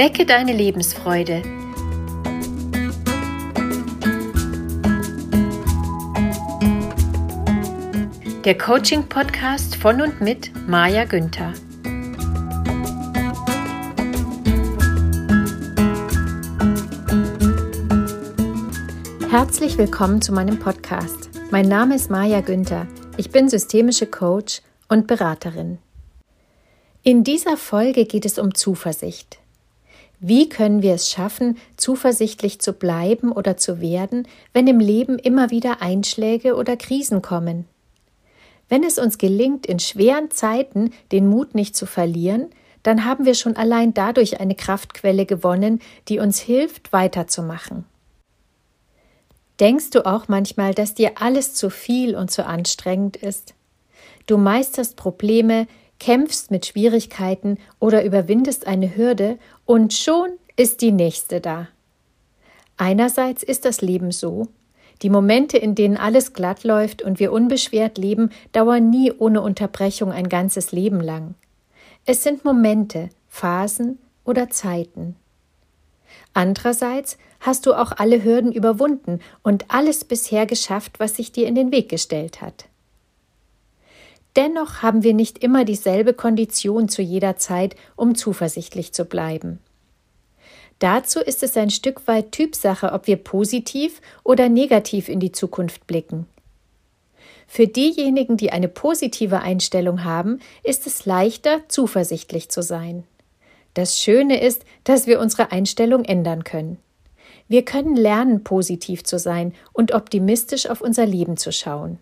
Wecke deine Lebensfreude. Der Coaching-Podcast von und mit Maja Günther. Herzlich willkommen zu meinem Podcast. Mein Name ist Maja Günther. Ich bin systemische Coach und Beraterin. In dieser Folge geht es um Zuversicht. Wie können wir es schaffen, zuversichtlich zu bleiben oder zu werden, wenn im Leben immer wieder Einschläge oder Krisen kommen? Wenn es uns gelingt, in schweren Zeiten den Mut nicht zu verlieren, dann haben wir schon allein dadurch eine Kraftquelle gewonnen, die uns hilft, weiterzumachen. Denkst du auch manchmal, dass dir alles zu viel und zu anstrengend ist? Du meisterst Probleme, kämpfst mit Schwierigkeiten oder überwindest eine Hürde und schon ist die nächste da. Einerseits ist das Leben so, die Momente, in denen alles glatt läuft und wir unbeschwert leben, dauern nie ohne Unterbrechung ein ganzes Leben lang. Es sind Momente, Phasen oder Zeiten. Andererseits hast du auch alle Hürden überwunden und alles bisher geschafft, was sich dir in den Weg gestellt hat. Dennoch haben wir nicht immer dieselbe Kondition zu jeder Zeit, um zuversichtlich zu bleiben. Dazu ist es ein Stück weit Typsache, ob wir positiv oder negativ in die Zukunft blicken. Für diejenigen, die eine positive Einstellung haben, ist es leichter, zuversichtlich zu sein. Das Schöne ist, dass wir unsere Einstellung ändern können. Wir können lernen, positiv zu sein und optimistisch auf unser Leben zu schauen.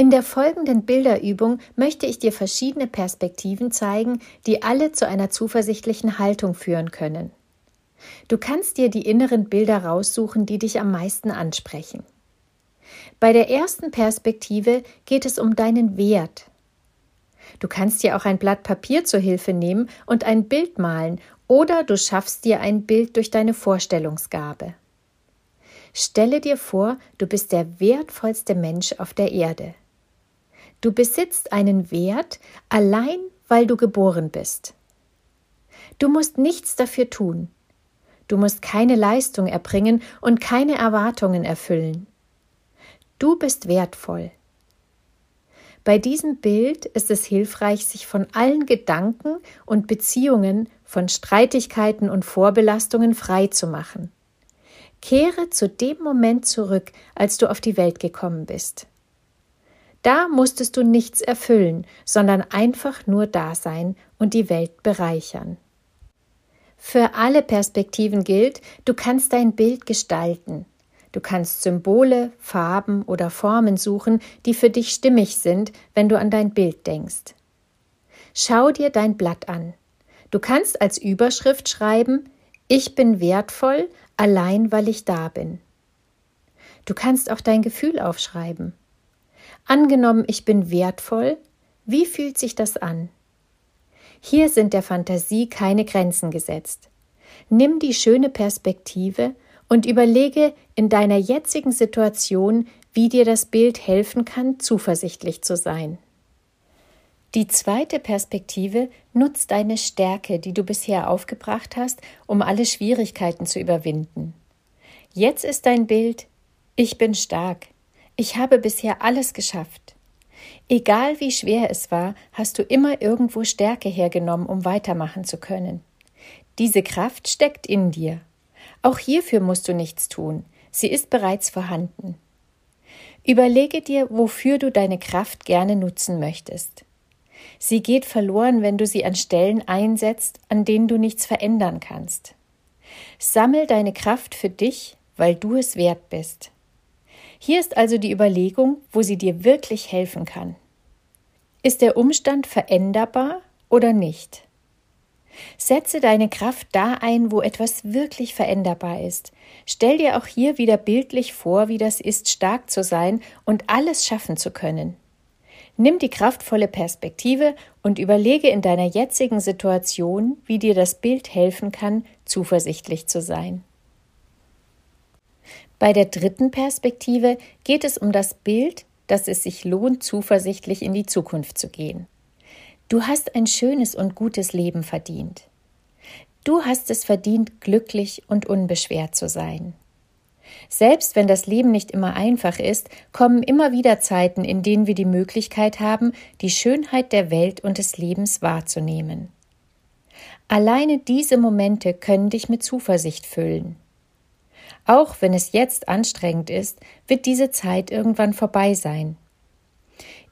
In der folgenden Bilderübung möchte ich dir verschiedene Perspektiven zeigen, die alle zu einer zuversichtlichen Haltung führen können. Du kannst dir die inneren Bilder raussuchen, die dich am meisten ansprechen. Bei der ersten Perspektive geht es um deinen Wert. Du kannst dir auch ein Blatt Papier zur Hilfe nehmen und ein Bild malen oder du schaffst dir ein Bild durch deine Vorstellungsgabe. Stelle dir vor, du bist der wertvollste Mensch auf der Erde. Du besitzt einen Wert allein, weil du geboren bist. Du musst nichts dafür tun. Du musst keine Leistung erbringen und keine Erwartungen erfüllen. Du bist wertvoll. Bei diesem Bild ist es hilfreich, sich von allen Gedanken und Beziehungen, von Streitigkeiten und Vorbelastungen frei zu machen. Kehre zu dem Moment zurück, als du auf die Welt gekommen bist. Da musstest du nichts erfüllen, sondern einfach nur da sein und die Welt bereichern. Für alle Perspektiven gilt, du kannst dein Bild gestalten. Du kannst Symbole, Farben oder Formen suchen, die für dich stimmig sind, wenn du an dein Bild denkst. Schau dir dein Blatt an. Du kannst als Überschrift schreiben Ich bin wertvoll, allein weil ich da bin. Du kannst auch dein Gefühl aufschreiben. Angenommen, ich bin wertvoll, wie fühlt sich das an? Hier sind der Fantasie keine Grenzen gesetzt. Nimm die schöne Perspektive und überlege in deiner jetzigen Situation, wie dir das Bild helfen kann, zuversichtlich zu sein. Die zweite Perspektive nutzt deine Stärke, die du bisher aufgebracht hast, um alle Schwierigkeiten zu überwinden. Jetzt ist dein Bild Ich bin stark, ich habe bisher alles geschafft. Egal wie schwer es war, hast du immer irgendwo Stärke hergenommen, um weitermachen zu können. Diese Kraft steckt in dir. Auch hierfür musst du nichts tun. Sie ist bereits vorhanden. Überlege dir, wofür du deine Kraft gerne nutzen möchtest. Sie geht verloren, wenn du sie an Stellen einsetzt, an denen du nichts verändern kannst. Sammel deine Kraft für dich, weil du es wert bist. Hier ist also die Überlegung, wo sie dir wirklich helfen kann. Ist der Umstand veränderbar oder nicht? Setze deine Kraft da ein, wo etwas wirklich veränderbar ist. Stell dir auch hier wieder bildlich vor, wie das ist, stark zu sein und alles schaffen zu können. Nimm die kraftvolle Perspektive und überlege in deiner jetzigen Situation, wie dir das Bild helfen kann, zuversichtlich zu sein. Bei der dritten Perspektive geht es um das Bild, dass es sich lohnt, zuversichtlich in die Zukunft zu gehen. Du hast ein schönes und gutes Leben verdient. Du hast es verdient, glücklich und unbeschwert zu sein. Selbst wenn das Leben nicht immer einfach ist, kommen immer wieder Zeiten, in denen wir die Möglichkeit haben, die Schönheit der Welt und des Lebens wahrzunehmen. Alleine diese Momente können dich mit Zuversicht füllen. Auch wenn es jetzt anstrengend ist, wird diese Zeit irgendwann vorbei sein.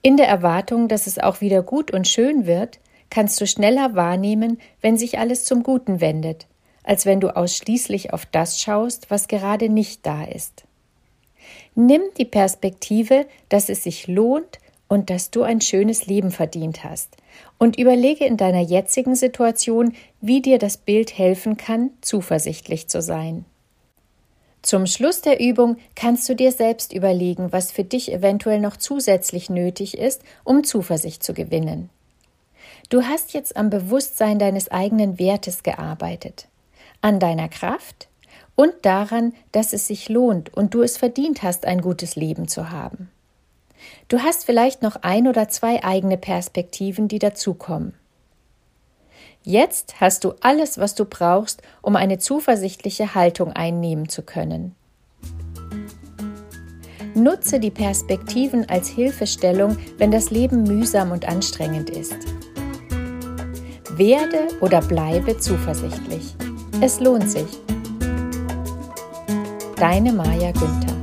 In der Erwartung, dass es auch wieder gut und schön wird, kannst du schneller wahrnehmen, wenn sich alles zum Guten wendet, als wenn du ausschließlich auf das schaust, was gerade nicht da ist. Nimm die Perspektive, dass es sich lohnt und dass du ein schönes Leben verdient hast, und überlege in deiner jetzigen Situation, wie dir das Bild helfen kann, zuversichtlich zu sein. Zum Schluss der Übung kannst du dir selbst überlegen, was für dich eventuell noch zusätzlich nötig ist, um Zuversicht zu gewinnen. Du hast jetzt am Bewusstsein deines eigenen Wertes gearbeitet, an deiner Kraft und daran, dass es sich lohnt und du es verdient hast, ein gutes Leben zu haben. Du hast vielleicht noch ein oder zwei eigene Perspektiven, die dazukommen. Jetzt hast du alles, was du brauchst, um eine zuversichtliche Haltung einnehmen zu können. Nutze die Perspektiven als Hilfestellung, wenn das Leben mühsam und anstrengend ist. Werde oder bleibe zuversichtlich. Es lohnt sich. Deine Maja Günther